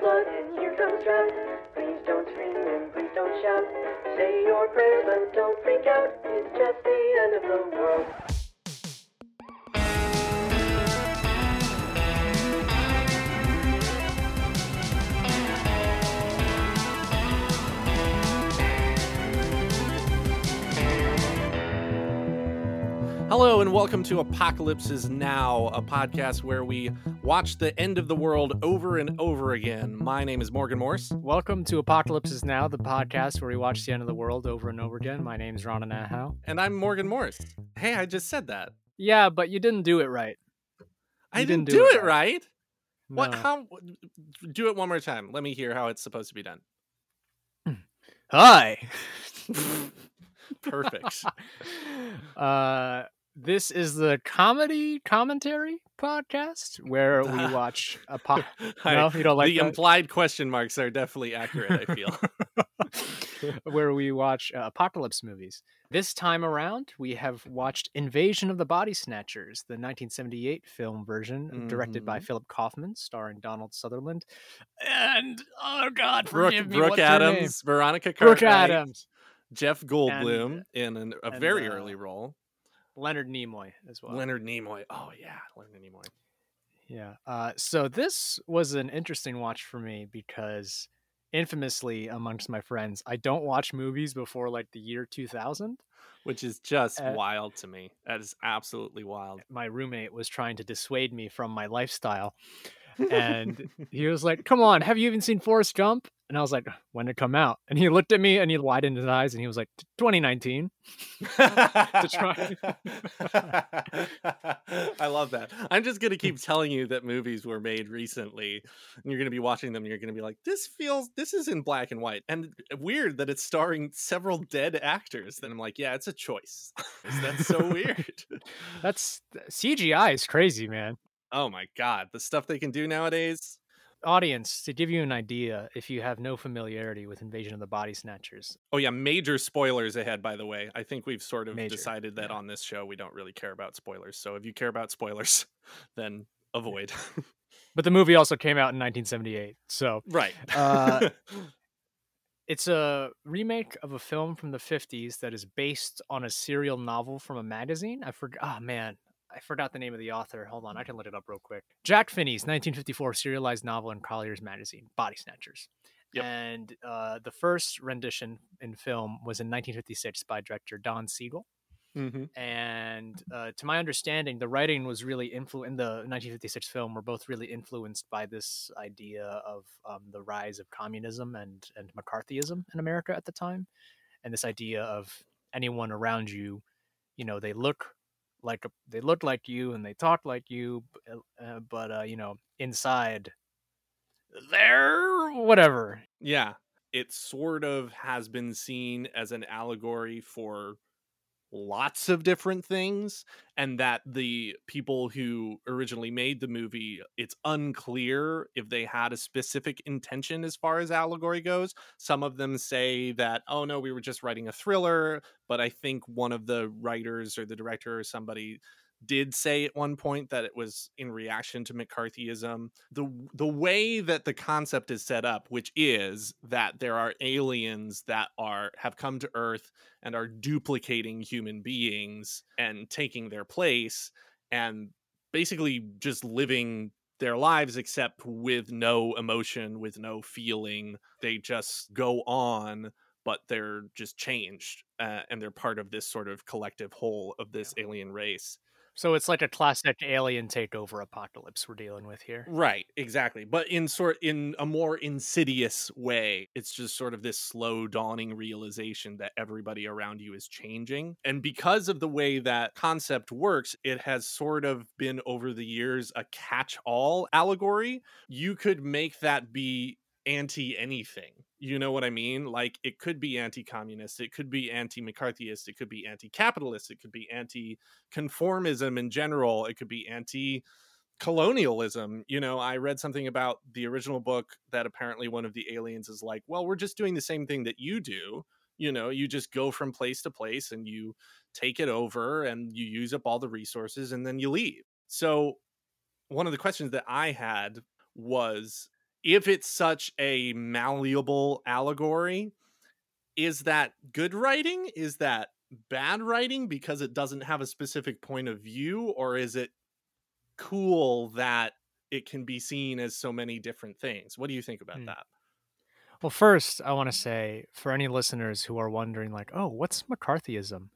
blood and here comes drought. Please don't scream and please don't shout. Say your prayers but don't freak out. It's just the end of the world. Hello and welcome to Apocalypses Now, a podcast where we watch the end of the world over and over again. My name is Morgan Morse. Welcome to Apocalypse is Now, the podcast where we watch the end of the world over and over again. My name is Rana Nahow. And I'm Morgan Morse. Hey, I just said that. Yeah, but you didn't do it right. I didn't, didn't do, do it it right. What? How? Do it one more time. Let me hear how it's supposed to be done. Hi. Perfect. uh, this is the comedy commentary podcast where we Ah. watch a po- I- No, you don't like the that? implied question marks are definitely accurate. I feel. where we watch uh, apocalypse movies. This time around, we have watched Invasion of the Body Snatchers, the 1978 film version, directed by Mhm. Philip Kaufman, starring Donald Sutherland, and oh God, Brooke, forgive me, Brooke her name? Adams, Veronica Brooke Adams, Jeff Goldblum in an, a and, very uh, early role. Leonard Nimoy as well. Leonard Nimoy. Oh yeah, Leonard Nimoy. Yeah. Uh, so this was an interesting watch for me because, infamously amongst my friends, I don't watch movies before like the year 2000. which is just Uh, wild to me. That is absolutely wild. My roommate was trying to dissuade me from my lifestyle, and he was like, "Come on, have you even seen Forrest Gump?" And I was like, "When did it come out?" And he looked at me and he widened his eyes and he was like, "2019." try. I love that. I'm just gonna keep telling you that movies were made recently, and you're gonna be watching them. and You're gonna be like, "This feels, this is in black and white," and weird that it's starring several dead actors. Then I'm like, "Yeah, it's a choice." That's so weird. That's CGI is crazy, man. Oh my god, the stuff they can do nowadays. Audience, to give you an idea, if you have no familiarity with Invasion of the Body Snatchers, Oh yeah, major spoilers ahead. By the way, I think we've sort of Major, decided that yeah. on this show we don't really care about spoilers. So if you care about spoilers, then avoid. but the movie also came out in 1978, so right. Uh, it's a remake of a film from the 50s that is based on a serial novel from a magazine. I forgot. Oh man, I forgot the name of the author. Hold on, I can look it up real quick. Jack Finney's 1954 serialized novel in Collier's magazine, Body Snatchers. Yep. And uh, the first rendition in film was in 1956 by director Don Siegel. hmm And uh, to my understanding, the writing was really influ in the 1956 film were both really influenced by this idea of um, the rise of communism and and McCarthyism in America at the time, and this idea of anyone around you, you know, they look like they look like you and they talk like you, uh, but uh, you know, inside they're whatever. Yeah, it sort of has been seen as an allegory for lots of different things and that the people who originally made the movie it's unclear if they had a specific intention as far as allegory goes. Some of them say that oh no we were just writing a thriller but i think one of the writers or the director or somebody did say at one point that it was in reaction to McCarthyism. The the way that the concept is set up, which is that there are aliens that are have come to Earth and are duplicating human beings and taking their place and basically just living their lives except with no emotion, with no feeling. They just go on but they're just changed uh, and they're part of this sort of collective whole of this alien race. So it's like a classic alien takeover apocalypse we're dealing with here. Right, exactly. But in sort in a more insidious way. It's just sort of this slow dawning realization that everybody around you is changing. And because of the way that concept works, it has sort of been over the years a catch-all allegory. You could make that be anti anything. You know what I mean? Like it could be anti communist, it could be anti McCarthyist, it could be anti capitalist, it could be anti conformism in general, it could be anti colonialism. You know, I read something about the original book that apparently one of the aliens is like, well, we're just doing the same thing that you do. You know, you just go from place to place and you take it over and you use up all the resources and then you leave. So, one of the questions that I had was if it's such a malleable allegory, is that good writing? Is that bad writing because it doesn't have a specific point of view? Or is it cool that it can be seen as so many different things? What do you think about Hmm. that? Well, first, I want to say for any listeners who are wondering, like, oh, what's McCarthyism?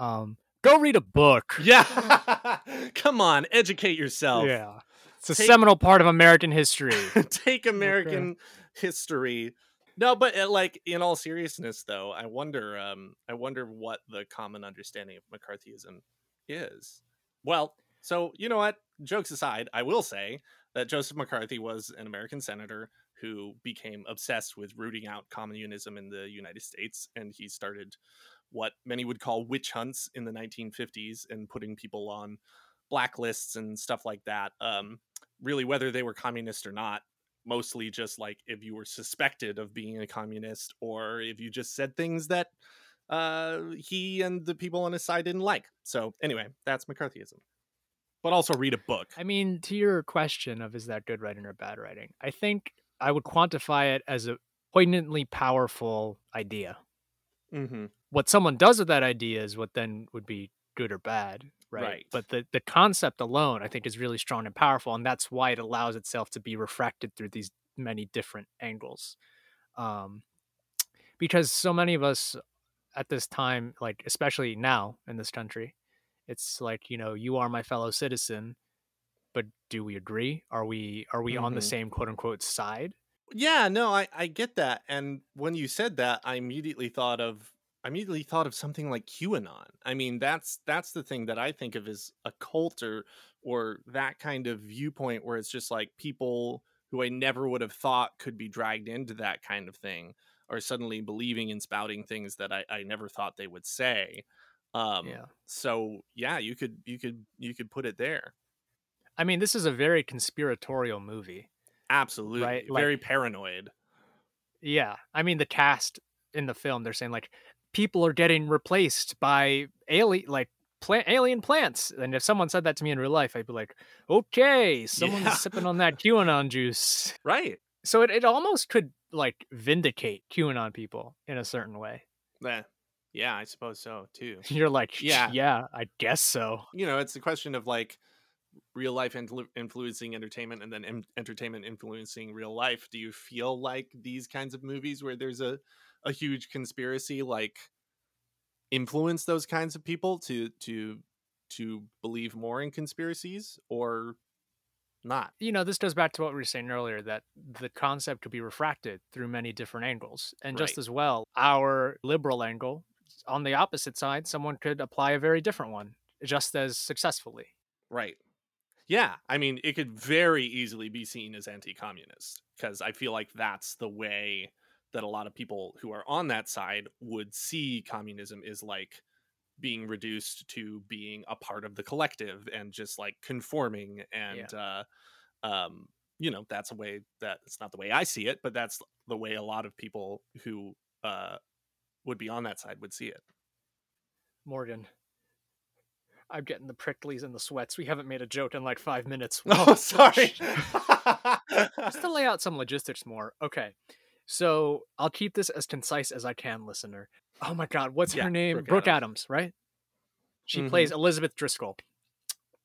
Um, go read a book. Yeah. Come on, educate yourself. Yeah. It's a Take- seminal part of American history. take American history. No, but uh, like in all seriousness, though, I wonder. Um, I wonder what the common understanding of McCarthyism is. Well, so you know what? Jokes aside, I will say that Joseph McCarthy was an American senator who became obsessed with rooting out communism in the United States, and he started what many would call witch hunts in the 1950s and putting people on blacklists and stuff like that. Um, really, whether they were communist or not, mostly just like if you were suspected of being a communist or if you just said things that uh, he and the people on his side didn't like. So, anyway, that's McCarthyism. But also read a book. I mean, to your question of is that good writing or bad writing, I think I would quantify it as a poignantly powerful idea. Mm-hmm. What someone does with that idea is what then would be good or bad, right? Right. But the the concept alone, I think, is really strong and powerful, and that's why it allows itself to be refracted through these many different angles. Um, because so many of us at this time, like especially now in this country, it's like you know, you are my fellow citizen, but do we agree? Are we are we on the Mhm. same quote unquote side? Yeah, no, I I get that. And when you said that, I immediately thought of I immediately thought of something like QAnon. I mean, that's that's the thing that I think of as a cult or or that kind of viewpoint where it's just like people who I never would have thought could be dragged into that kind of thing are suddenly believing and spouting things that I, I never thought they would say. Um yeah. so yeah, you could you could you could put it there. I mean, this is a very conspiratorial movie. Absolutely. right? Very paranoid. Yeah, I mean the cast in the film they're saying like people are getting replaced by alien like plant alien plants, and if someone said that to me in real life, I'd be like, okay, someone's Yeah. sipping on that QAnon juice. Right. So it, it almost could like vindicate QAnon people in a certain way. Yeah. Yeah, I suppose so too. You're like, Yeah. yeah, I guess so. you know, it's a question of like real life influ- influencing entertainment and then em- entertainment influencing real life. Do you feel like these kinds of movies where there's a, a huge conspiracy like influence those kinds of people to to to believe more in conspiracies or not? you know, this goes back to what we were saying earlier that the concept could be refracted through many different angles. And just as well, our liberal angle, on the opposite side, someone could apply a very different one just as successfully. Right. Yeah, I mean, it could very easily be seen as anti-communist because I feel like that's the way that a lot of people who are on that side would see communism is like being reduced to being a part of the collective and just like conforming and uh um you know that's a way that it's not the way I see it but that's the way a lot of people who uh would be on that side would see it. Morgan, I'm getting the pricklies and the sweats. We haven't made a joke in like five minutes. Oh, sorry. Just to lay out some logistics more. Okay. So I'll keep this as concise as I can, listener. Oh my God, what's Yeah, her name? Brooke Brooke, Adams. Adams. right? She Mhm. plays Elizabeth Driscoll.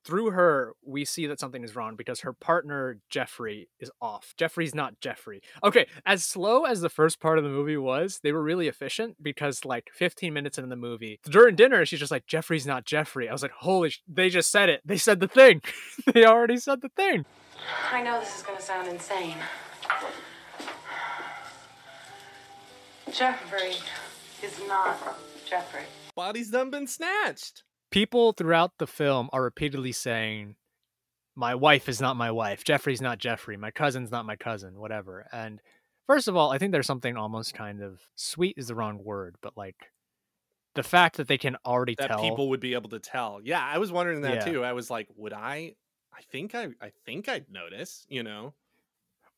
Through her, we see that something is wrong because her partner, Jeffrey, is off. Jeffrey's not Jeffrey. Okay, as slow as the first part of the movie was, they were really efficient because, like, 15 minutes into the movie, during dinner, she's just like, Jeffrey's not Jeffrey. I was like, holy, sh- they just said it. They said the thing. they already said the thing. I know this is gonna sound insane. Jeffrey is not Jeffrey. Body's done been snatched. people throughout the film are repeatedly saying my wife is not my wife jeffrey's not jeffrey my cousin's not my cousin whatever and first of all i think there's something almost kind of sweet is the wrong word but like the fact that they can already that tell people would be able to tell. Yeah, I was wondering that Yeah. too. I was like, would I? I think I, I think I'd notice. You know,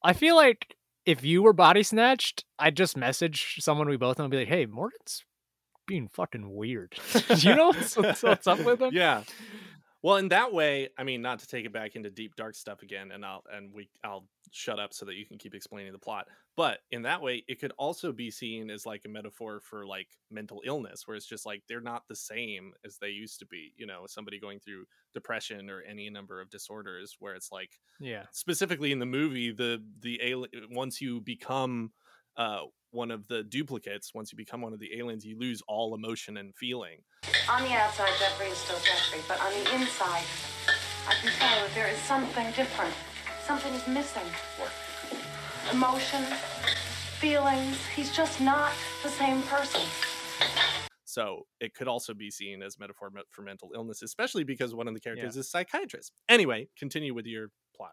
i feel like if you were body snatched i'd just message someone we both know and be like hey morgan's being fucking weird you know what's, what's up with him yeah. Well, in that way, I mean, not to take it back into deep dark stuff again, and I'll and we I'll shut up so that you can keep explaining the plot. But in that way, it could also be seen as like a metaphor for like mental illness, where it's just like they're not the same as they used to be. You know, somebody going through depression or any number of disorders, where it's like Yeah. specifically in the movie, the the alien once you become uh one of the duplicates, once you become one of the aliens, you lose all emotion and feeling. On the outside, Jeffrey is still Jeffrey, but on the inside, I can tell that there is something different. Something is missing. Emotion, feelings. He's just not the same person. So it could also be seen as metaphor for mental illness, especially because one of the characters Yeah. is a psychiatrist. Anyway, continue with your plot.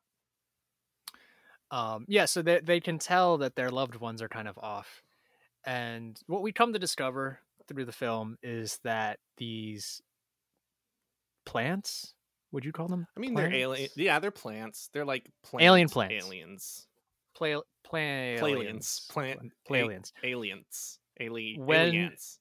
Um, yeah, so they they can tell that their loved ones are kind of off, and what we come to discover through the film is that these plants, would you call them? I mean, they're alien. Yeah, they're plants. They're like plant Alien plants. Aliens. Play, play Plalians. Plant. Plalians. Aliens. Ali- When- aliens.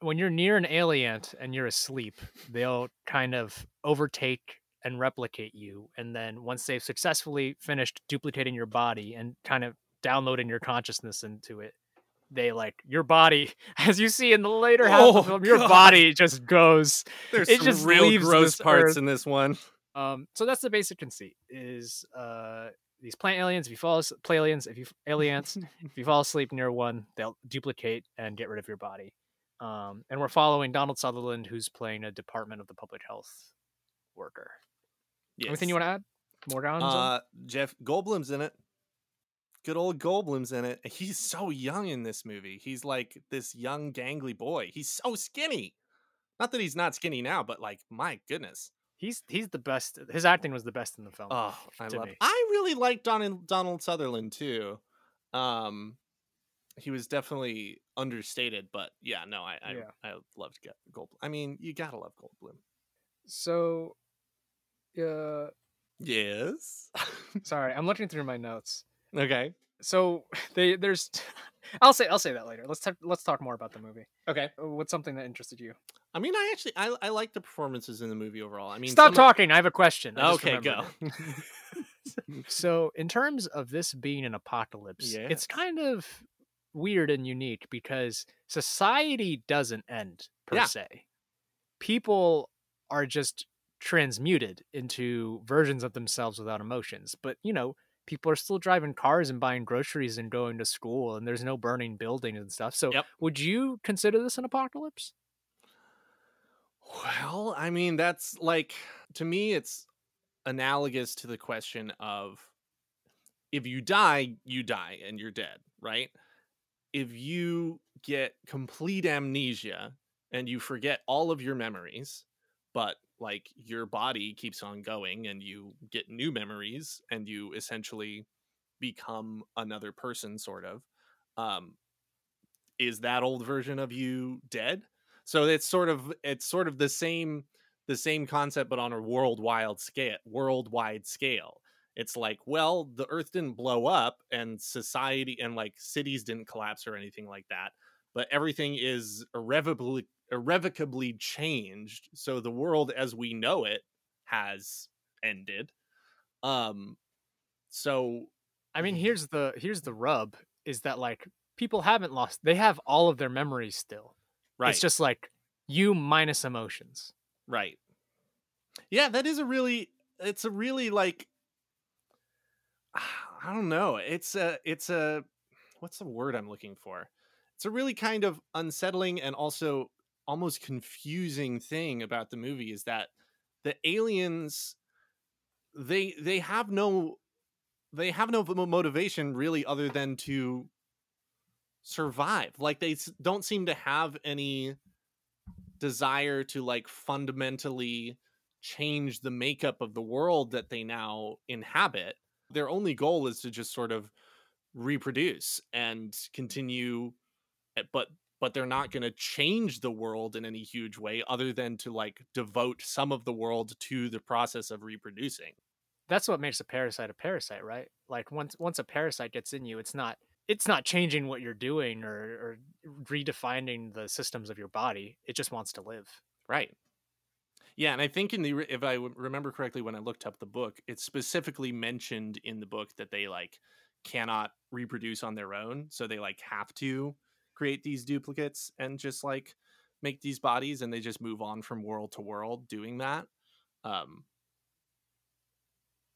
when you're near an alien and you're asleep, they'll kind of overtake and replicate you. And then once they've successfully finished duplicating your body and kind of downloading your consciousness into it, they like your body, as you see in the later half Oh, of the film, your God. body just goes. There's it some just real gross parts earth. in this one. Um, so that's the basic conceit: is uh, these plant aliens. If you fall, play aliens, if you aliens, if you fall asleep near one, they'll duplicate and get rid of your body. Um, and we're following Donald Sutherland, who's playing a Department of the Public Health worker. Anything you want to add? More Morgan? Uh, Jeff Goldblum's in it. Good old Goldblum's in it. He's so young in this movie. He's like this young, gangly boy. He's so skinny. Not that he's not skinny now, but like, my goodness. he's he's the best. His acting was the best in the film. Oh, I love. me. I really like Donald Donald Sutherland too. Um, he was definitely understated, but yeah, no, I I, Yeah. I loved Goldblum. I mean, you gotta love Goldblum. So, uh, Yes. sorry, I'm looking through my notes. okay. So they there's, I'll say I'll say that later. Let's talk let's talk more about the movie. Okay. Uh, What's something that interested you? I mean, I actually I I like the performances in the movie overall. I mean, Stop some talking. I have a question. I Okay, go. so, in terms of this being an apocalypse, Yes. it's kind of weird and unique because society doesn't end per Yeah. se. People are just transmuted into versions of themselves without emotions. But, you know, people are still driving cars and buying groceries and going to school and there's no burning buildings and stuff. So, Yep. would you consider this an apocalypse? Well, I mean, that's like to me, it's analogous to the question of if you die, you die and you're dead, right? If you get complete amnesia and you forget all of your memories, but like your body keeps on going and you get new memories and you essentially become another person, sort of. Um, is that old version of you dead? So it's sort of it's sort of the same the same concept but on a worldwide scale worldwide scale. It's like, well, the earth didn't blow up and society and like cities didn't collapse or anything like that, but everything is irrevocably irrevocably changed. So the world as we know it has ended. Um so I mean, here's the here's the rub is that like people haven't lost they have all of their memories still. right It's just like you minus emotions. Right. Yeah, that is a really it's a really like I don't know. It's a it's a what's the word I'm looking for? It's a really kind of unsettling and also almost confusing thing about the movie is that the aliens they they have no they have no motivation really other than to survive. Like they don't seem to have any desire to like fundamentally change the makeup of the world that they now inhabit. Their only goal is to just sort of reproduce and continue eh, but but they're not going to change the world in any huge way other than to like devote some of the world to the process of reproducing. That's what makes a parasite a parasite, right? Like once once a parasite gets in you, it's not it's not changing what you're doing or, or redefining the systems of your body. It just wants to live. Right. Yeah, and I think in the if I remember correctly when I looked up the book, it's specifically mentioned in the book that they like cannot reproduce on their own, so they like have to create these duplicates and just like make these bodies and they just move on from world to world doing that. Um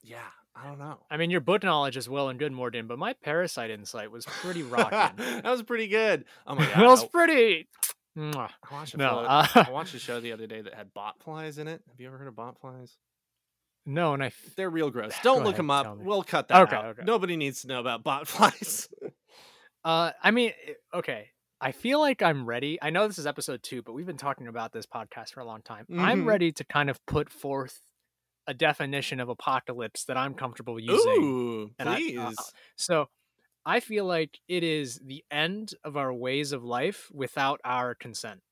Yeah, I don't know. I mean, your book knowledge is well and good, Morgan, but my parasite insight was pretty rocking. that was pretty good. Oh my god. it was pretty. I watched a No, uh, I watched a show the other day that had bot flies in it. Have you ever heard of bot flies? no, and I. f- They're real gross. Don't look ahead, them up. We'll cut that Okay, out. okay. Nobody needs to know about bot flies. Uh, I mean, okay. I feel like I'm ready. I know this is episode two, but we've been talking about this podcast for a long time. I'm Mhm. ready to kind of put forth a definition of apocalypse that I'm comfortable using. Ooh, and I- please. uh, So I feel like it is the end of our ways of life without our consent.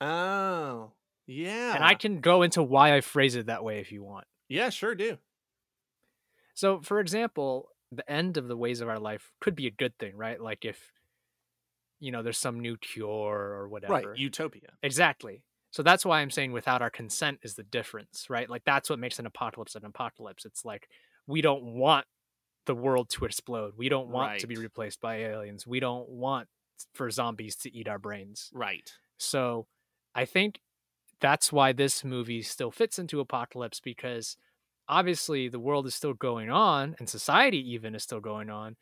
oh, yeah. And I can go into why I phrase it that way if you want. yeah, sure do. So, for example, the end of the ways of our life could be a good thing, right? Like if, you know, there's some new cure or whatever. Right, utopia. Exactly. So that's why I'm saying without our consent is the difference, right? Like that's what makes an apocalypse an apocalypse. It's like we don't want the world to explode. We don't want to be replaced by aliens. We don't want for zombies to eat our brains. Right. So I think that's why this movie still fits into apocalypse because obviously the world is still going on and society even is still going on,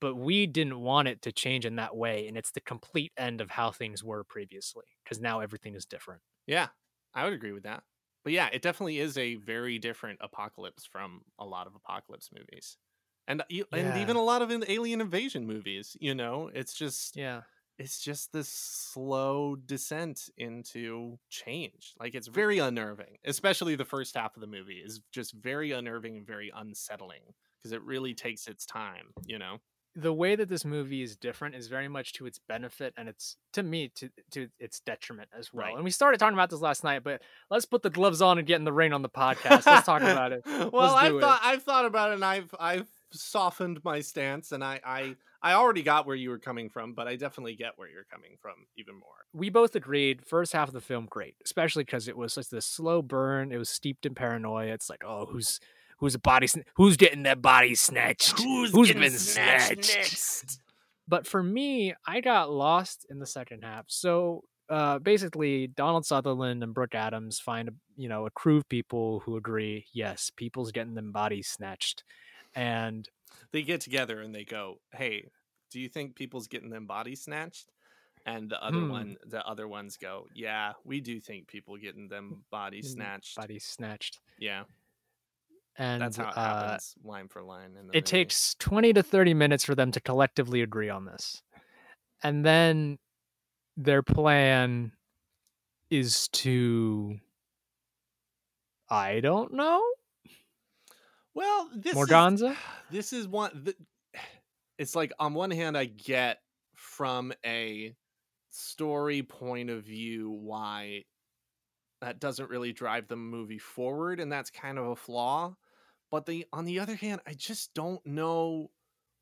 but we didn't want it to change in that way. And it's the complete end of how things were previously because now everything is different. Yeah, I would agree with that. But yeah, it definitely is a very different apocalypse from a lot of apocalypse movies. And and Yeah. even a lot of alien invasion movies, you know, it's just Yeah. It's just this slow descent into change. Like it's very unnerving, especially the first half of the movie is just very unnerving and very unsettling because it really takes its time, you know. The way that this movie is different is very much to its benefit and it's to me to to its detriment as well. Right. And we started talking about this last night, but let's put the gloves on and get in the rain on the podcast. Let's talk about it. well, I've it. thought I've thought about it and I've I've softened my stance and I I I already got where you were coming from, but I definitely get where you're coming from even more. we both agreed first half of the film great especially because it was just this slow burn it was steeped in paranoia it's like oh who's who's a body sn- who's getting their body snatched Who's getting been snatched? but for me i got lost in the second half so uh, basically donald sutherland and brooke adams find a you know a crew of people who agree yes people's getting them bodies snatched and They get together and they go, "Hey, do you think people's getting them body snatched?" And the other Hmm. one, the other ones go, "Yeah, we do think people getting them Mm, snatched." body snatched Yeah, and that's how it uh, happens, line for line. It movie. takes 20 to 30 minutes for them to collectively agree on this. And then their plan is to I don't know. Well, this is- Morganza? this is one th- it's like on one hand i get from a story point of view why that doesn't really drive the movie forward and that's kind of a flaw but the on the other hand i just don't know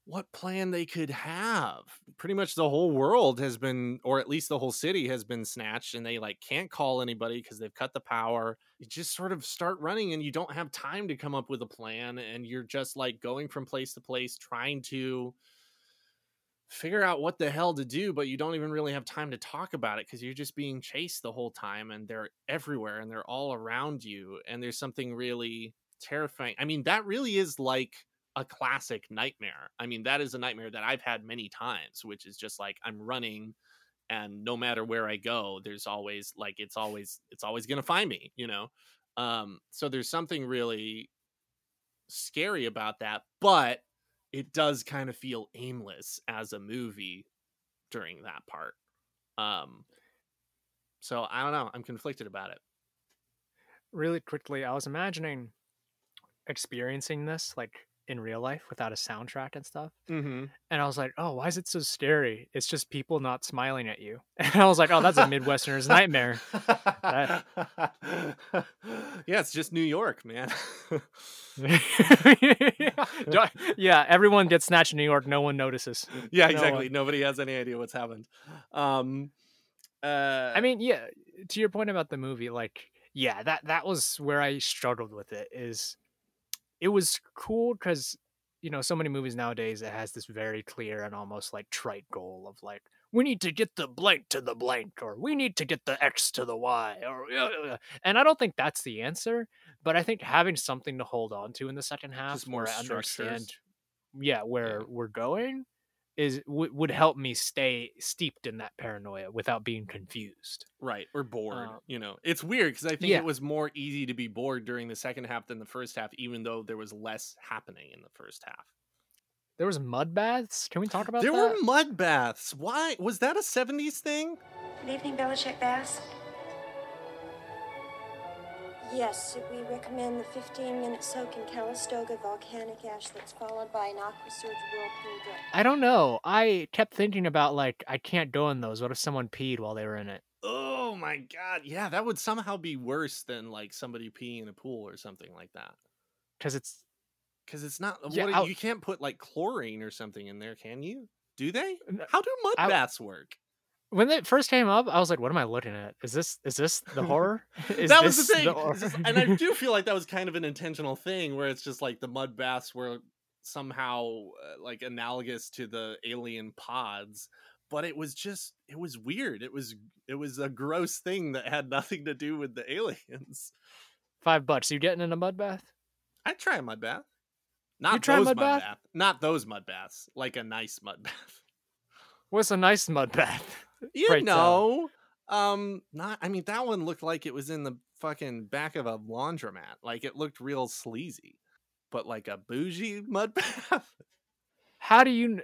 what plan they could have. Pretty much the whole world has been or at least the whole city has been snatched and they like can't call anybody because they've cut the power. You just sort of start running and you don't have time to come up with a plan and you're just like going from place to place trying to figure out what the hell to do but you don't even really have time to talk about it because you're just being chased the whole time and they're everywhere and they're all around you and there's something really terrifying. I mean that really is like a classic nightmare. I mean that is a nightmare that i've had many times which is just like i'm running and no matter where i go there's always like it's always it's always gonna find me you know? Um so there's something really scary about that but it does kind of feel aimless as a movie during that part. Um so i don't know i'm conflicted about it. Really quickly, I was imagining experiencing this like in real life without a soundtrack and stuff. mm-hmm. And I was like, "Oh, why is it so scary? It's just people not smiling at you." And I was like, "Oh, that's a Midwesterner's nightmare." That- yeah it's just new york man Do- yeah, everyone gets snatched in New York. No one notices. yeah No exactly one- nobody has any idea what's happened um uh I mean, yeah. To your point about the movie, like yeah, that that was where I struggled with it. Is it was cool because you know so many movies nowadays it has this very clear and almost like trite goal of like we need to get the blank to the blank or we need to get the x to the y or and I don't think that's the answer, but I think having something to hold on to in the second half Just more where I understand yeah. where we're going is w- would help me stay steeped in that paranoia without being confused. right or bored Uh, you know it's weird because i think yeah. it was more easy to be bored during the second half than the first half even though there was less happening in the first half There was mud baths. Can we talk about there that? were mud baths why was that a 70s thing Good evening, Bellicec Baths. Yes, we recommend the 15 minute soak in Calistoga volcanic ash that's followed by an AquaSurge whirlpool dip. I don't know. I kept thinking about like I can't go in those. What if someone peed while they were in it? oh my god yeah that would somehow be worse than like somebody peeing in a pool or something like that Because it's because it's not Yeah, what, you can't put like chlorine or something in there can you do they how do mud I- baths work when it first came up, I was like, "What am I looking at? Is this is this the horror? Is that was the thing. It's just- and I do feel like that was kind of an intentional thing where it's just like the mud baths were somehow uh, like analogous to the alien pods, but it was just it was weird. It was it was a gross thing that had nothing to do with the aliens. five bucks. You getting in a mud bath? I'd try a mud bath. Not try a those mud mud, bath? bath? Not those mud baths. Like a nice mud bath. What's a nice mud bath? You Pray tell. know. Um not I mean that one looked like it was in the fucking back of a laundromat. Like it looked real sleazy. But like a bougie mud bath? How do you?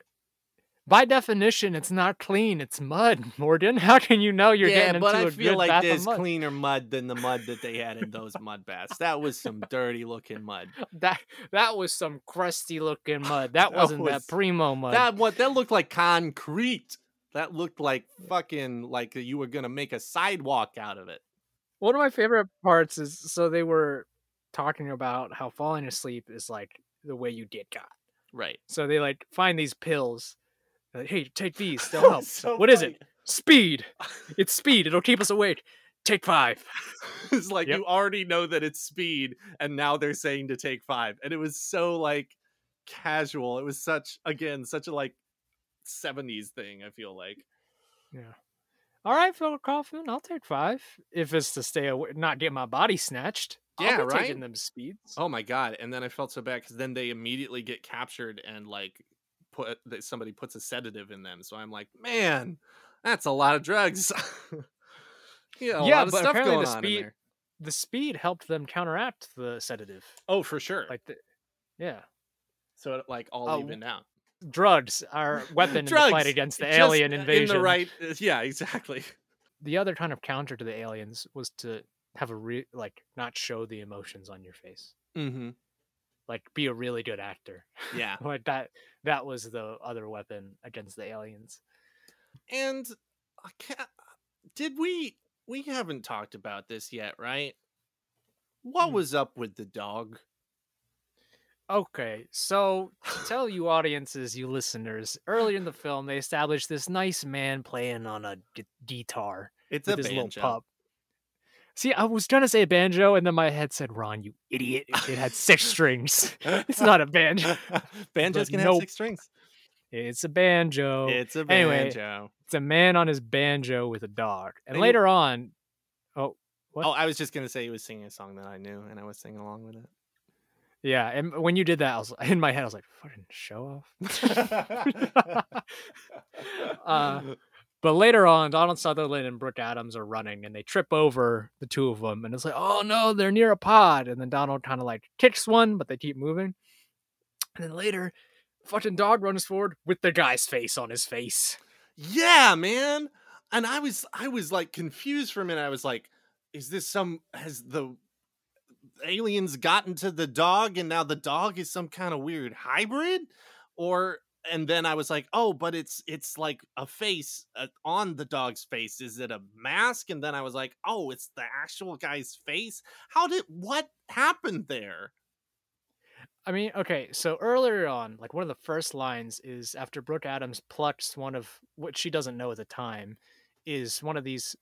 By definition, it's not clean. It's mud, Morgan. How can you know you're yeah, getting but into I a feel good like bath of there's mud? cleaner mud than the mud that they had in those mud baths. That was some dirty looking mud. That that was some crusty looking mud. That That wasn't was- that primo mud. That what that looked like concrete. That looked like fucking like you were gonna make a sidewalk out of it. One of my favorite parts is so they were talking about how falling asleep is like the way you get got. Right. So they like find these pills. Like, hey, take these. They'll help. So What is funny. it? Speed. It's speed. It'll keep us awake. Take five. it's like Yep. you already know that it's speed, and now they're saying to take five. And it was so like casual. It was such again, such a like 70s thing, I feel like. Yeah. All right, Phil Kaufman. I'll take five if it's to stay away, not get my body snatched. Yeah, right? taking them speeds. Oh my god! And then I felt so bad because then they immediately get captured and like put that somebody puts a sedative in them. So I'm like, man, that's a lot of drugs. yeah, a Yeah, lot of but stuff apparently the speed- The speed helped them counteract the sedative. Oh, for sure. Like the, yeah, so it like all Oh, evened out. Drugs are weapon in the fight against the just alien in invasion. the right, uh, yeah, exactly. the other kind of counter to the aliens was to have a re- like not show the emotions on your face Mm-hmm. like be a really good actor Yeah, like that that was the other weapon against the aliens and I can't, did we? We haven't talked about this yet, right? What Hmm. was up with the dog? Okay so to tell you audiences you listeners earlier in the film they established this nice man playing on a gu- guitar It's a banjo. little pup see i was trying to say a banjo and then my head said ron you idiot it had six strings it's not a banjo Banjos But can have six strings. it's a banjo It's a Anyway, banjo. it's a man on his banjo with a dog. And And later on, oh, what? Oh, I was just gonna say he was singing a song that I knew, and I was singing along with it. Yeah. And when you did that, I was in my head, I was like, "Fucking show off." uh, but later on, Donald Sutherland and Brooke Adams are running, and they trip over the two of them, and it's like, "Oh no, they're near a pod!" And then Donald kind of like kicks one, but they keep moving. And then later, fucking dog runs forward with the guy's face on his face. yeah, man. And I was, I was like confused for a minute. I was like, "Is this some? Has the aliens gotten to the dog, and now the dog is some kind of weird hybrid?" Or and then I was like, "Oh, but it's it's like a face uh, on the dog's face. Is it a mask?" And then I was like, "Oh, it's the actual guy's face. How did what happened there?" I mean, okay, so earlier on, like one of the first lines is after Brooke Adams plucks one of what she doesn't know at the time is one of these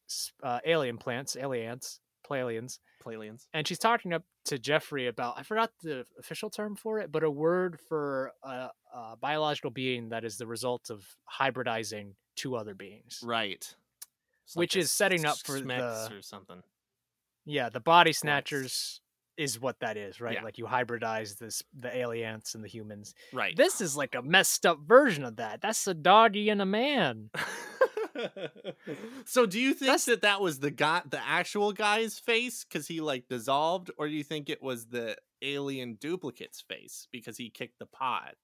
uh, alien plants, aliens, Pleiadians, Playlians. and she's talking up to Jeffrey about I forgot the official term for it, but a word for a, a biological being that is the result of hybridizing two other beings. Right. It's Which is setting up for the- or something. Yeah, the body snatchers is what that is, right? Yeah. Like you hybridize this the aliens and the humans. Right. This is like a messed up version of that. That's a doggy and a man. so do you think That's- that that was the guy the actual guy's face because he like dissolved or do you think it was the alien duplicate's face because he kicked the pod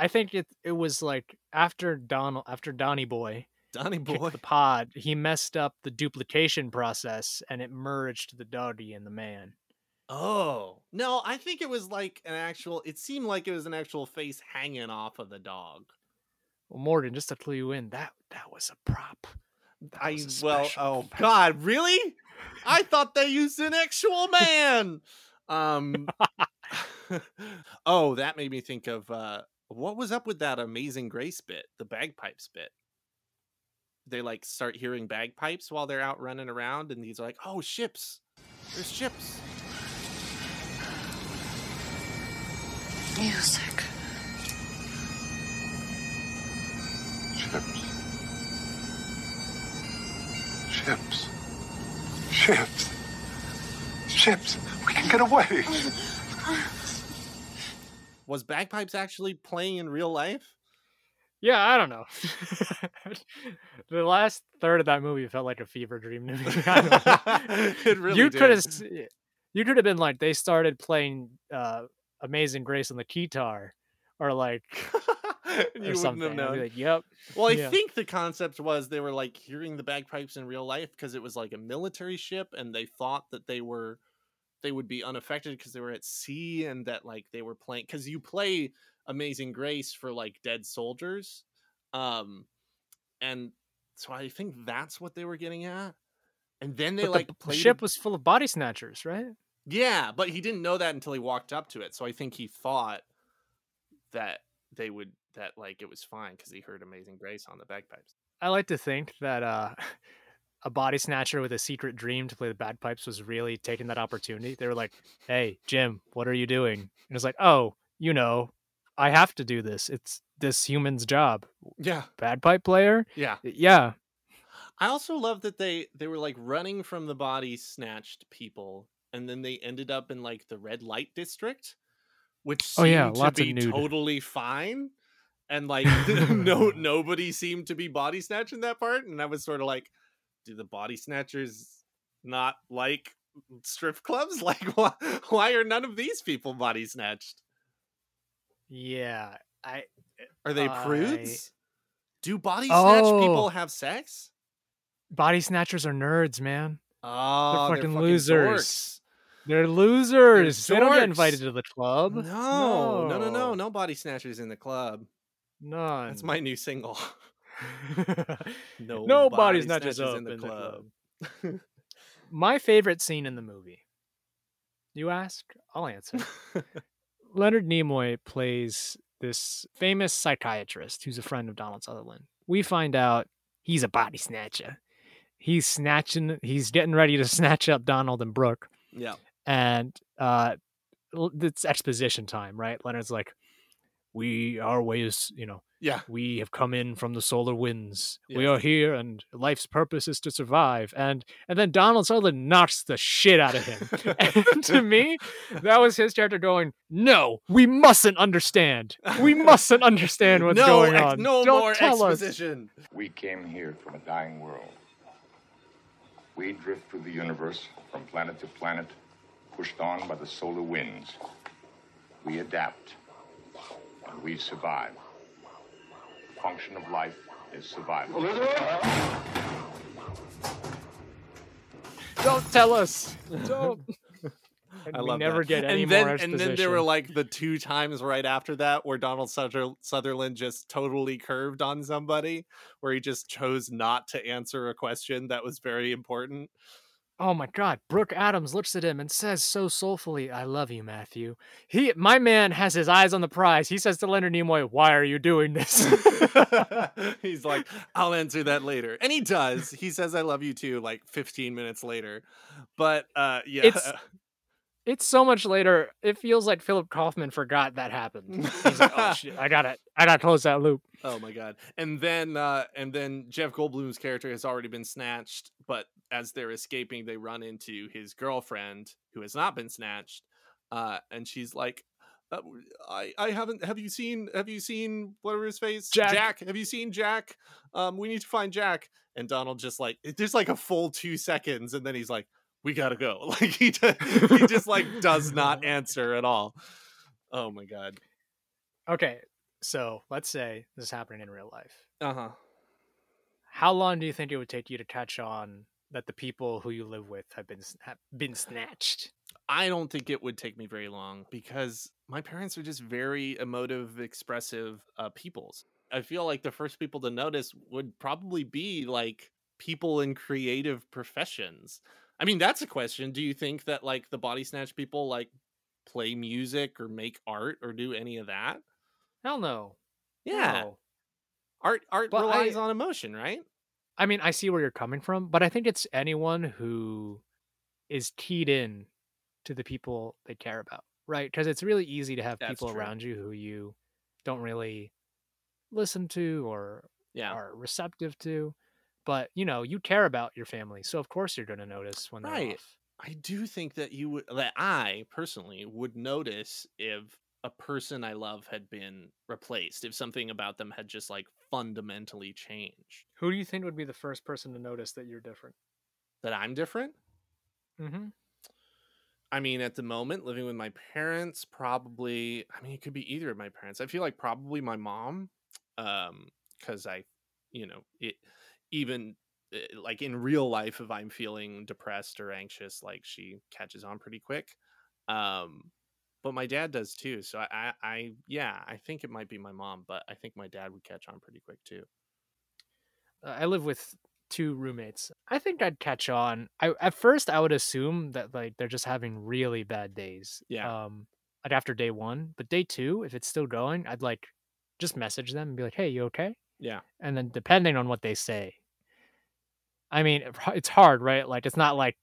I think it it was like after Donald after Donny Boy donny boy. the pod, he messed up the duplication process and it merged the doggy and the man. oh no i think it was like an actual it seemed like it was an actual face hanging off of the dog Well, Morgan, just to clue you in, that that was a prop. That i well oh effect. god really i thought they used an actual man um oh that made me think of uh what was up with that amazing grace bit the bagpipes bit they like start hearing bagpipes while they're out running around and he's like oh ships there's ships Music. Ships. Ships. Ships. Ships. We can get away. was bagpipes actually playing in real life Yeah, I don't know. the last third of that movie felt like a fever dream to me. I don't know. it really you did. could have you could have been like they started playing uh Amazing Grace on the guitar or like you or wouldn't something. have known like, "Yep." Well, I Yeah. think the concept was they were like hearing the bagpipes in real life because it was like a military ship, and they thought that they were they would be unaffected because they were at sea, and that like they were playing because you play Amazing Grace for like dead soldiers, um, and so I think that's what they were getting at. And then they But like the, the played ship was full of body snatchers, right? yeah, but he didn't know that until he walked up to it. So I think he thought that they would that like it was fine because he heard Amazing Grace on the bagpipes. I like to think that uh, a body snatcher with a secret dream to play the bagpipes was really taking that opportunity. They were like, "Hey, Jim, what are you doing?" And it's like, "Oh, you know, I have to do this. It's this human's job. Yeah, Bagpipe player? yeah. Yeah, I also love that they they were like running from the body snatched people, and then they ended up in like the red light district, which Oh, yeah, to lots of be nude. totally fine, and like no nobody seemed to be body snatching that part, and I was sort of like, do the body snatchers not like strip clubs? Like why why are none of these people body snatched? yeah. I Are they I- prudes? Do body snatch Oh. people have sex? body snatchers are nerds, man. Oh, they're ah, fucking losers. dorks. They're losers. They don't get invited to the club. No, no, no, no, no body snatchers in the club. None. That's my new single. No, Nobody's not just up in the in the club. club. My favorite scene in the movie. You ask, I'll answer. Leonard Nimoy plays this famous psychiatrist who's a friend of Donald Sutherland. We find out he's a body snatcher. He's snatching. He's getting ready to snatch up Donald and Brooke, yeah. and uh, it's exposition time, right? Leonard's like, "We, our way is, you know, Yeah. we have come in from the solar winds. We are here, and life's purpose is to survive. And and then Donald Sutherland knocks the shit out of him. and to me, that was his character going, "No, we mustn't understand. We mustn't understand what's no, going ex- on. No Don't more tell us." exposition. We came here from a dying world. We drift through the universe from planet to planet, pushed on by the solar winds. We adapt, and we survive. The function of life is survival. Don't tell us. Don't. And I we love never that. get any and then, more And then there were like the two times right after that where Donald Suther- Sutherland just totally curved on somebody, where he just chose not to answer a question that was very important. Oh my God! Brooke Adams looks at him and says so soulfully, "I love you, Matthew." He, my man, has his eyes on the prize. He says to Leonard Nimoy, "Why are you doing this?" He's like, I'll answer that later. And he does. He says, I love you too, like 15 minutes later. But uh, yeah. It's- it's so much later. It feels like Philip Kaufman forgot that happened. He's like, "Oh shit! I gotta, I gotta close that loop." Oh my god. And then uh and then Jeff Goldblum's character has already been snatched, but as they're escaping they run into his girlfriend who has not been snatched. Uh and she's like uh, I I haven't have you seen have you seen whatever his face Jack. have you seen Jack um we need to find Jack and Donald just like there's like a full 2 seconds and then he's like we got to go like he he just like does not answer at all oh my god Okay, so let's say this is happening in real life. uh-huh How long do you think it would take you to catch on that the people who you live with have been have been snatched? I don't think it would take me very long because my parents are just very emotive, expressive uh, peoples. I feel like the first people to notice would probably be like people in creative professions. I mean, that's a question. Do you think that like the body snatch people like play music or make art or do any of that? Hell no. Yeah, No. Art art But relies I- on emotion, right? I mean, I see where you're coming from, but I think it's anyone who is keyed in to the people they care about, right? Because it's really easy to have That's people true. around you who you don't really listen to or Yeah, are receptive to. But you know, you care about your family, so of course you're going to notice when they're Right. off. I do think that you would that I personally would notice if a person I love had been replaced, if something about them had just like fundamentally changed. Who do you think would be the first person to notice that you're different? That I'm different? Mm-hmm. I mean, at the moment, living with my parents, probably I mean it could be either of my parents. I feel like probably my mom. Um, because I you know, it even eh, like in real life if i'm feeling depressed or anxious like she catches on pretty quick um but my dad does too so I, I i yeah i think it might be my mom but i think my dad would catch on pretty quick too Uh, I live with two roommates. I think I'd catch on. I at first I would assume that like they're just having really bad days. Yeah. Um, like after day one, but day two, if it's still going, I'd like just message them and be like, "Hey, you okay?" yeah And then depending on what they say, I mean, it's hard, right? Like it's not like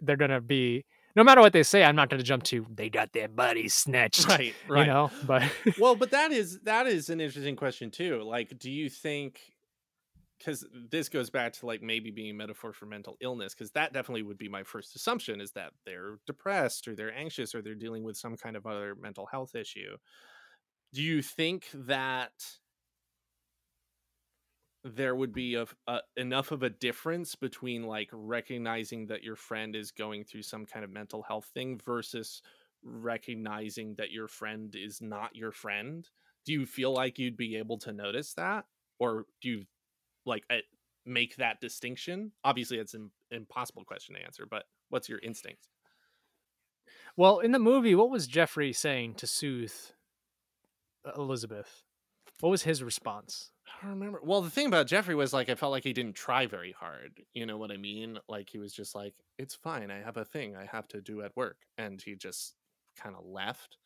they're gonna be. No matter what they say, I'm not gonna jump to. They got their bodies snatched. right right You know, but well but that is that is an interesting question too like do you think because this goes back to like maybe being a metaphor for mental illness because that definitely would be my first assumption is that they're depressed or they're anxious or they're dealing with some kind of other mental health issue do you think that there would be a, a enough of a difference between like recognizing that your friend is going through some kind of mental health thing versus recognizing that your friend is not your friend do you feel like you'd be able to notice that or do you like uh, make that distinction obviously it's an impossible question to answer but what's your instinct well, in the movie, what was Jeffrey saying to soothe uh, Elizabeth? What was his response? I don't remember. Well, the thing about Jeffrey was like I felt like he didn't try very hard. You know what I mean? Like he was just like, "It's fine. I have a thing I have to do at work," and he just kind of left.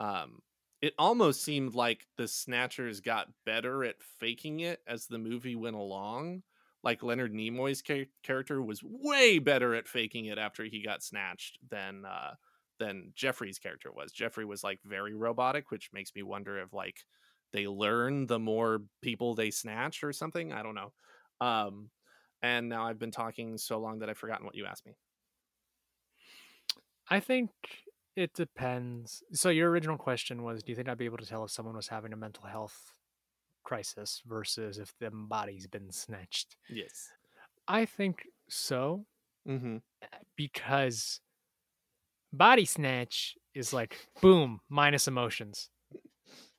Um, it almost seemed like the Snatchers got better at faking it as the movie went along. Like Leonard Nimoy's cha- character was way better at faking it after he got snatched than uh, than Jeffrey's character was. Jeffrey was like very robotic, which makes me wonder if like they learn the more people they snatch or something. I don't know. Um, and now I've been talking so long that I've forgotten what you asked me. I think it depends. So your original question was, do you think I'd be able to tell if someone was having a mental health crisis versus if the body's been snatched? Yes. I think so Mm-hmm. because body snatch is like boom minus emotions,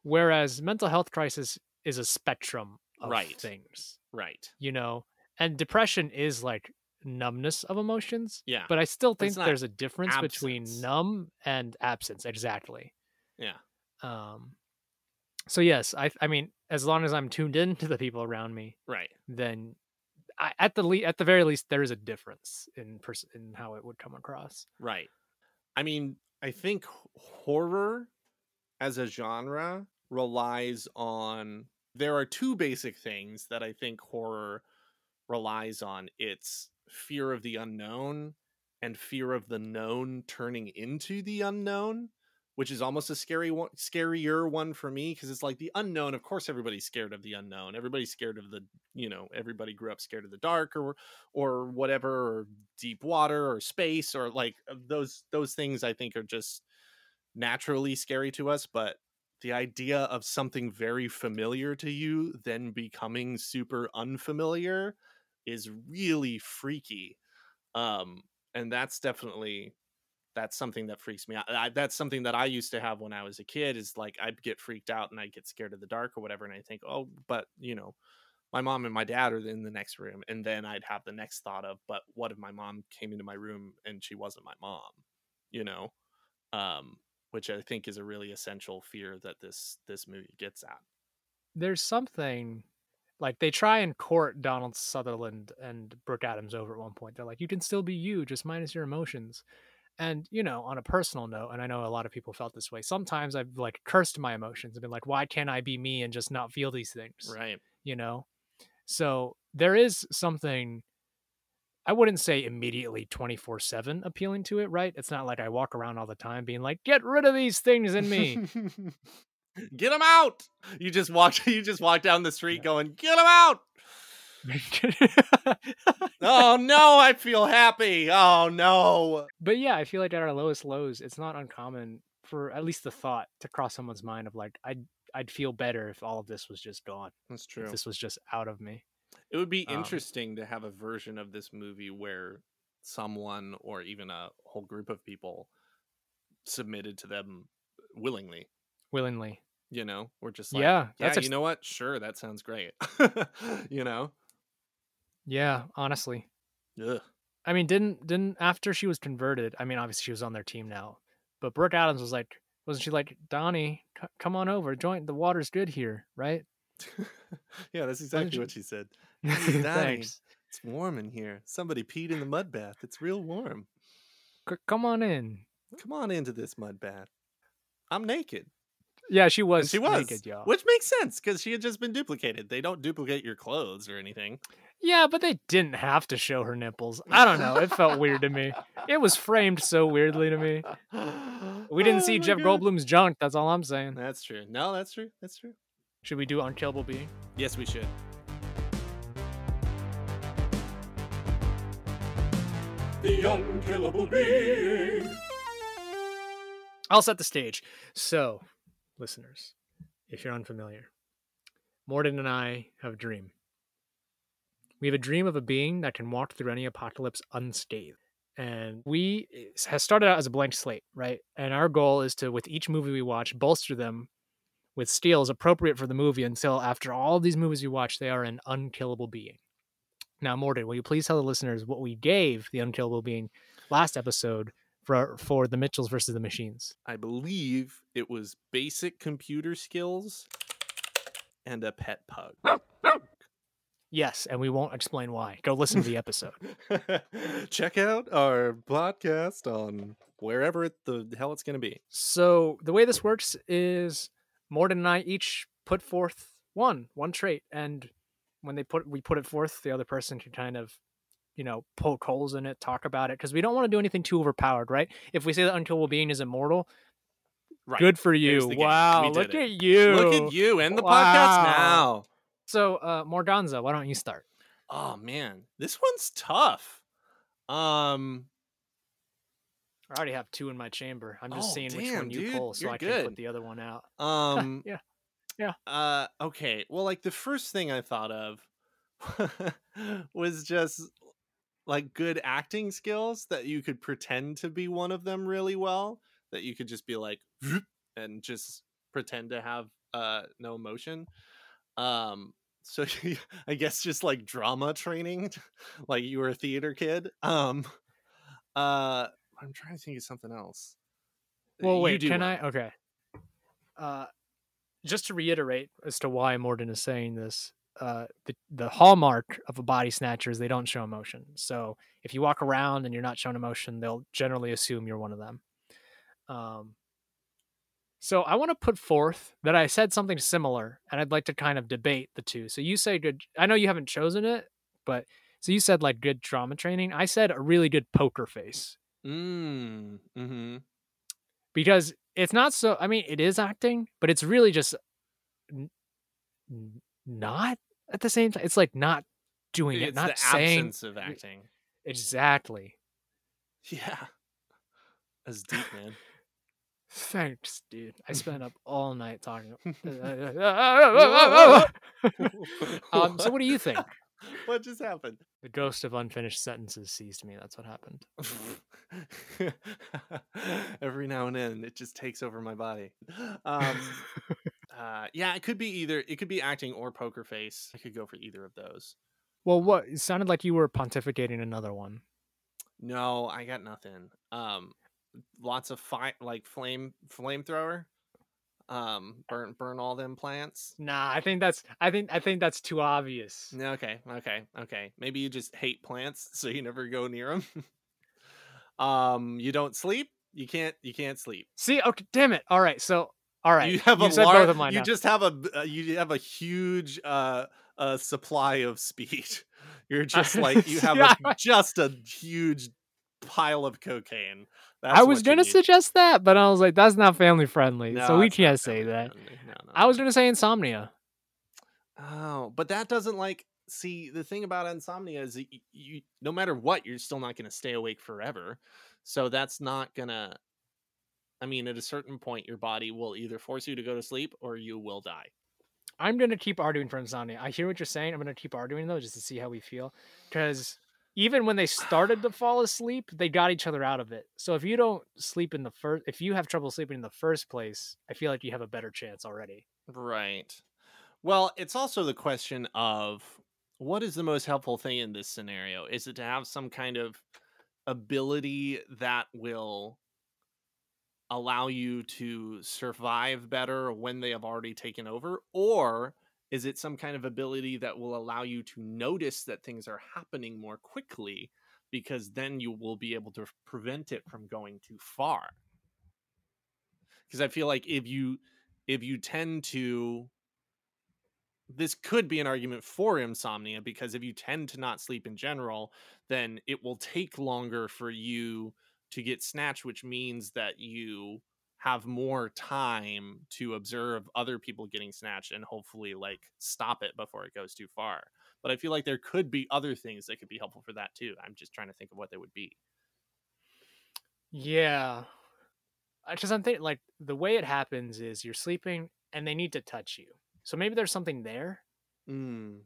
whereas mental health crisis is a spectrum of Right. things, Right. you know, and depression is like numbness of emotions. Yeah. But I still think there's a difference between numb and absence. Exactly. yeah. Um, so yes, I I mean, as long as I'm tuned in to the people around me, Right. then I, at the le- at the very least, there is a difference in person in how it would come across. Right. I mean, I think horror as a genre relies on there are two basic things that I think horror relies on. It's fear of the unknown and fear of the known turning into the unknown, which is almost a scary one, scarier one for me because it's like the unknown. Of course, everybody's scared of the unknown. Everybody's scared of the, you know, everybody grew up scared of the dark or or whatever, or deep water or space or like uh, those those things. I think are just naturally scary to us, but the idea of something very familiar to you then becoming super unfamiliar is really freaky um and that's definitely that's something that freaks me out I, that's something that i used to have when i was a kid is like i'd get freaked out and i'd get scared of the dark or whatever and i think oh but you know my mom and my dad are in the next room and then i'd have the next thought of but what if my mom came into my room and she wasn't my mom? You know? Um which i think is a really essential fear that this this movie gets at There's something like they try and court Donald Sutherland and Brooke Adams over at one point. They're like, "You can still be you, just minus your emotions." And you know, on a personal note, and I know a lot of people felt this way. Sometimes I've like cursed my emotions and been like, "Why can't I be me and just not feel these things?" right you know so there is something i wouldn't say immediately 24/7 appealing to it right? It's not like i walk around all the time being like get rid of these things in me. Get them out! You just walk you just walk down the street going get them out! Oh no i feel happy! Oh no! But yeah i feel like at our lowest lows it's not uncommon for at least the thought to cross someone's mind of like i'd i'd feel better if all of this was just gone that's true. if this was just out of me it would be Um, interesting to have a version of this movie where someone or even a whole group of people submitted to them willingly willingly you know we're just like Yeah, yeah that's you know what sure that sounds great you know yeah honestly Ugh. I mean, didn't didn't after she was converted? I mean, obviously she was on their team now, but Brooke Adams was like, wasn't she like, Donnie, c- come on over, join. The water's good here, right? yeah that's exactly what she said Thanks. it's warm in here somebody peed in the mud bath it's real warm C- come on in. come on into this mud bath i'm naked Yeah, she was. and she was naked, y'all. which makes sense because she had just been duplicated they don't duplicate your clothes or anything Yeah, but they didn't have to show her nipples. I don't know. It felt weird to me. It was framed so weirdly to me. We didn't Oh see Jeff God. Goldblum's junk. That's all I'm saying. That's true. No, that's true. That's true. Should we do Unkillable Being? Yes, we should. The unkillable being. I'll set the stage. So, listeners, if you're unfamiliar, Morgan and I have a dream. We have a dream of a being that can walk through any apocalypse unscathed. And we has started out as a blank slate, right? And our goal is to, with each movie we watch, bolster them with skills appropriate for the movie until after all these movies you watch, they are an unkillable being. Now, Morgan, will you please tell the listeners what we gave the unkillable being last episode for for the Mitchells versus the Machines? I believe it was basic computer skills and a pet pug. Yes, and we won't explain why. Go listen to the episode. Check out our podcast on wherever it, the hell it's going to be. so the way this works is Morgan and I each put forth one one trait, and when they put we put it forth, the other person can kind of you know poke holes in it, talk about it, because we don't want to do anything too overpowered, right? If we say that unkillable being is immortal, Right. good for you. Wow, look it. at you. Look at you and the Wow. podcast now. So, uh, Morganza, why don't you start? Oh man, this one's tough. Um, I already have two in my chamber. I'm just Oh, seeing which one you dude, pull, so I can put the other one out. um, Yeah. Yeah. Uh, okay. Well, like the first thing I thought of was just like good acting skills that you could pretend to be one of them really well. That you could just be like and just pretend to have uh no emotion. Um, so I guess just like drama training, like you were a theater kid. Um, uh, I'm trying to think of something else. Well, You wait, can one. I? Okay. Uh, just to reiterate as to why Morgan is saying this, uh, the the hallmark of a body snatcher is they don't show emotion. So if you walk around and you're not showing emotion, they'll generally assume you're one of them. Um, so I want to put forth that I said something similar, and I'd like to kind of debate the two. So you say good. I know you haven't chosen it, but so you said like good trauma training. I said a really good poker face Mm. Mm-hmm. because it's not so. I mean, it is acting, but it's really just n- n- not at the same time. It's like not doing it, not the saying absence of acting. exactly. Yeah. That's deep, man. Thanks, dude. I spent up all night talking. um, so what do you think? what just happened? The ghost of unfinished sentences seized me. That's what happened. Every now and then, it just takes over my body. Um, uh, yeah, it could be either. It could be acting or poker face. I could go for either of those. Well, what it sounded like you were pontificating another one. No, I got nothing. Um, lots of fire, like flame, flamethrower. Um, burn, burn all them plants. Nah, I think that's I think I think that's too obvious. Okay, okay, okay. Maybe you just hate plants, so you never go near them. um, you don't sleep. You can't. You can't sleep. See, okay, damn it. All right, so all right, You have a said both large. You now. just have a Uh, you have a huge uh, uh supply of speed. You're just like you have Yeah. a, just a huge pile of cocaine. That's I was gonna need. suggest that, but I was like, that's not family friendly, No, so we can't say that. No, no, I was gonna say insomnia. Oh, but that doesn't like see the thing about insomnia is you, you no matter what you're still not going to stay awake forever. So that's not going to I mean at a certain point your body will either force you to go to sleep or you will die. I'm gonna keep arguing for insomnia. I hear what you're saying. I'm gonna keep arguing though, just to see how we feel. Because even when they started to fall asleep, they got each other out of it. So if you don't sleep in the first, if you have trouble sleeping in the first place, I feel like you have a better chance already. Right. Well, it's also the question of what is the most helpful thing in this scenario? Is it to have some kind of ability that will allow you to survive better when they have already taken over? Or is it some kind of ability that will allow you to notice that things are happening more quickly because then you will be able to prevent it from going too far? Because I feel like if you if you tend to this could be an argument for insomnia because if you tend to not sleep in general, then it will take longer for you to get snatched, which means that you have more time to observe other people getting snatched and hopefully like stop it before it goes too far. But I feel like there could be other things that could be helpful for that too. I'm just trying to think of what they would be. Yeah. Because I'm thinking, like, the way it happens is you're sleeping and they need to touch you. So maybe there's something there. Mm.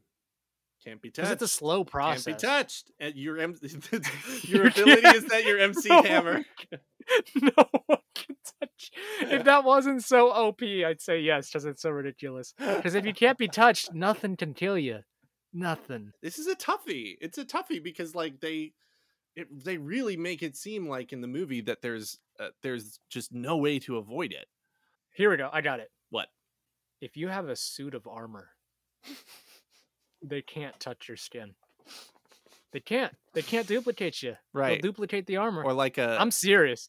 Can't be touched. it's a slow process. Can't be touched. And your M- your ability is that your MC No hammer. no one can touch. If that wasn't so OP, I'd say yes, because it's so ridiculous. Because if you can't be touched, nothing can kill you. Nothing. this is a toughie. It's a toughie because like they it, they really make it seem like in the movie that there's uh, there's just no way to avoid it. Here we go. I got it. If you have a suit of armor, they can't touch your skin. They can't. They can't duplicate you. Right. They'll duplicate the armor. Or like a I'm serious.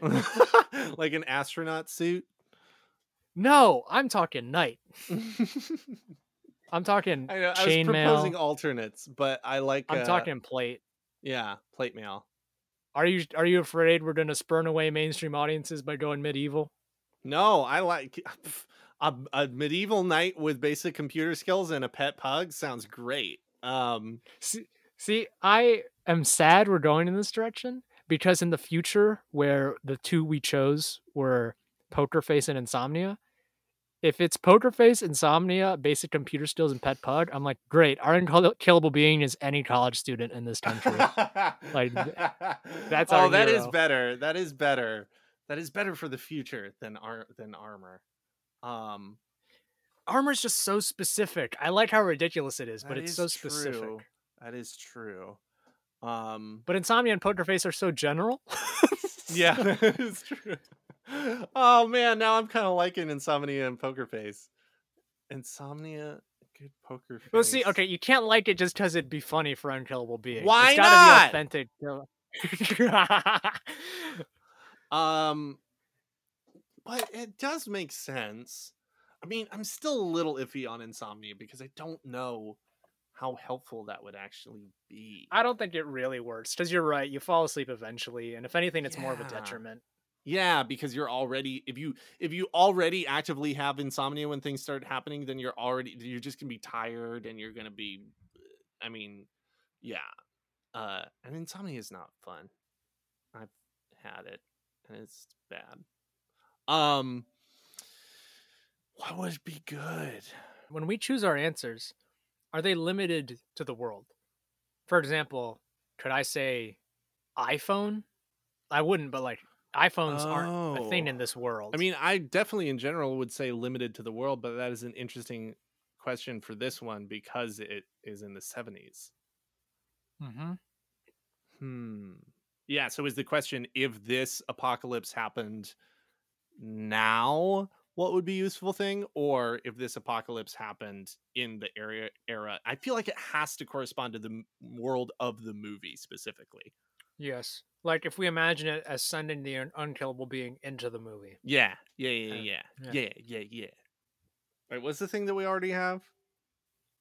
like an astronaut suit. No, I'm talking knight. I'm talking I know I was proposing alternates, but I like I'm uh, talking plate. yeah, plate mail. Are you are you afraid we're gonna spurn away mainstream audiences by going medieval? No, I like a, a medieval knight with basic computer skills and a pet pug sounds great. Um See, see, I am sad we're going in this direction because in the future, where the two we chose were Poker Face and Insomnia, if it's Poker Face, Insomnia, Basic Computer Skills, and Pet Pug, I'm like, great. Our unkillable being is any college student in this country. Like, th- that's oh, that is hero. better. That is better. That is better for the future than ar- than armor. Um, armor is just so specific. I like how ridiculous it is, but that it's is so specific. true. That is true. Um, But Insomnia and Poker Face are so general. yeah, it's true. Oh man, now I'm kind of liking Insomnia and Poker Face. Insomnia, Good poker face. Well, see, okay, you can't like it just because it'd be funny for Unkillable Being. Why it's gotta not? Be authentic. Um, but it does make sense. I mean, I'm still a little iffy on insomnia because I don't know how helpful that would actually be. I don't think it really works because you're right. You fall asleep eventually, and if anything, it's more of a detriment. Yeah, because you're already if you if you already actively have insomnia when things start happening, then you're already you're just gonna be tired and you're gonna be I mean, yeah. Uh and insomnia is not fun. I've had it and it's bad. Um what would be good? When we choose our answers, are they limited to the world? For example, could I say iPhone? I wouldn't, but like iPhones aren't a thing Oh. in this world. I mean, I definitely in general would say limited to the world, but that is an interesting question for this one because it is in the 70s. Mm-hmm. Hmm. Yeah. So is the question if this apocalypse happened now, what would be useful thing, or if this apocalypse happened in the area era? I feel like it has to correspond to the world of the movie specifically. yes, like if we imagine it as sending the un- unkillable being into the movie. Yeah. Yeah. Yeah. Uh, Yeah. yeah. Yeah. Yeah. Yeah. Wait, what's the thing that we already have?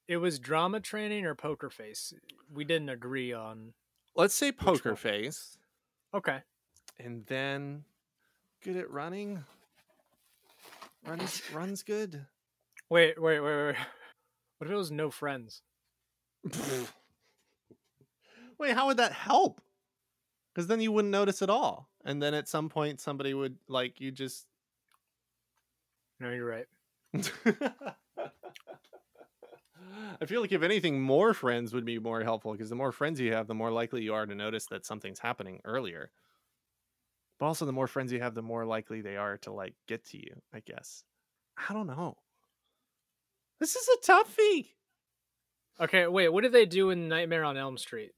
It was drama training or poker face. We didn't agree on. Let's say poker face, Okay. and then good at running. Runs runs good. Wait, wait, wait, wait. What if it was no friends? Wait, how would that help? Because then you wouldn't notice at all, and then at some point somebody would like you just. No, you're right. I feel like if anything, more friends would be more helpful because the more friends you have, the more likely you are to notice that something's happening earlier. But also, the more friends you have, the more likely they are to like get to you. I guess. I don't know. This is a toughie. Okay, wait. What did they do in Nightmare on Elm Street?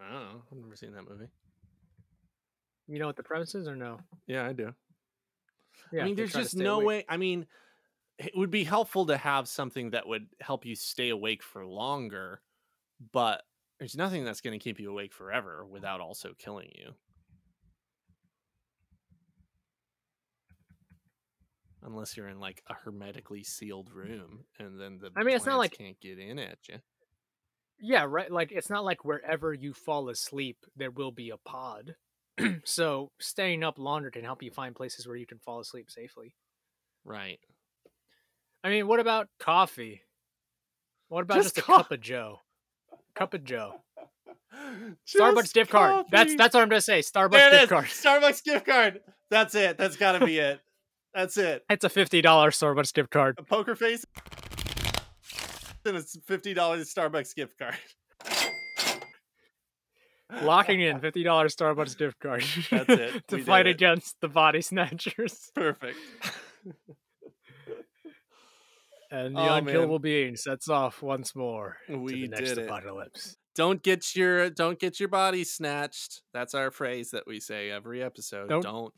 I don't know. I've never seen that movie. You know what the premise is, or no? Yeah, I do. Yeah, I mean, there's just no awake. way. I mean, it would be helpful to have something that would help you stay awake for longer, but there's nothing that's going to keep you awake forever without also killing you. Unless you're in like a hermetically sealed mm. room, and then the I mean, it's not like- can't get in at you. Yeah, right. Like it's not like wherever you fall asleep, there will be a pod. so staying up longer can help you find places where you can fall asleep safely. Right. I mean, what about coffee? What about Just just, a co- cup of Joe? Cup of Joe. Starbucks gift card. That's that's what I'm gonna say. Starbucks gift is. card. Starbucks gift card. That's it. That's got to be it. That's it. It's a fifty dollars Starbucks gift card. a poker face and it's fifty dollars Starbucks gift card. Locking in fifty dollars Starbucks gift card. That's it. to We fight against the body snatchers Perfect. and oh, the Oh, man. unkillable being sets off once more to the next did apocalypse. Don't get your don't get your body snatched. That's our phrase that we say every episode. Don't- don't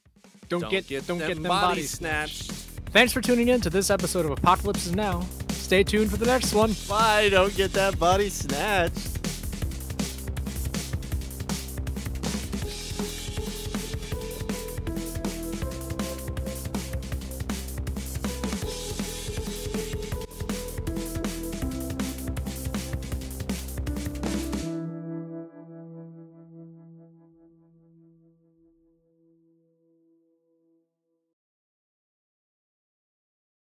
Don't, get, don't them get them body snatched. Thanks for tuning in to this episode of Apocalypses Now. Stay tuned for the next one. Bye. Don't get that body snatched.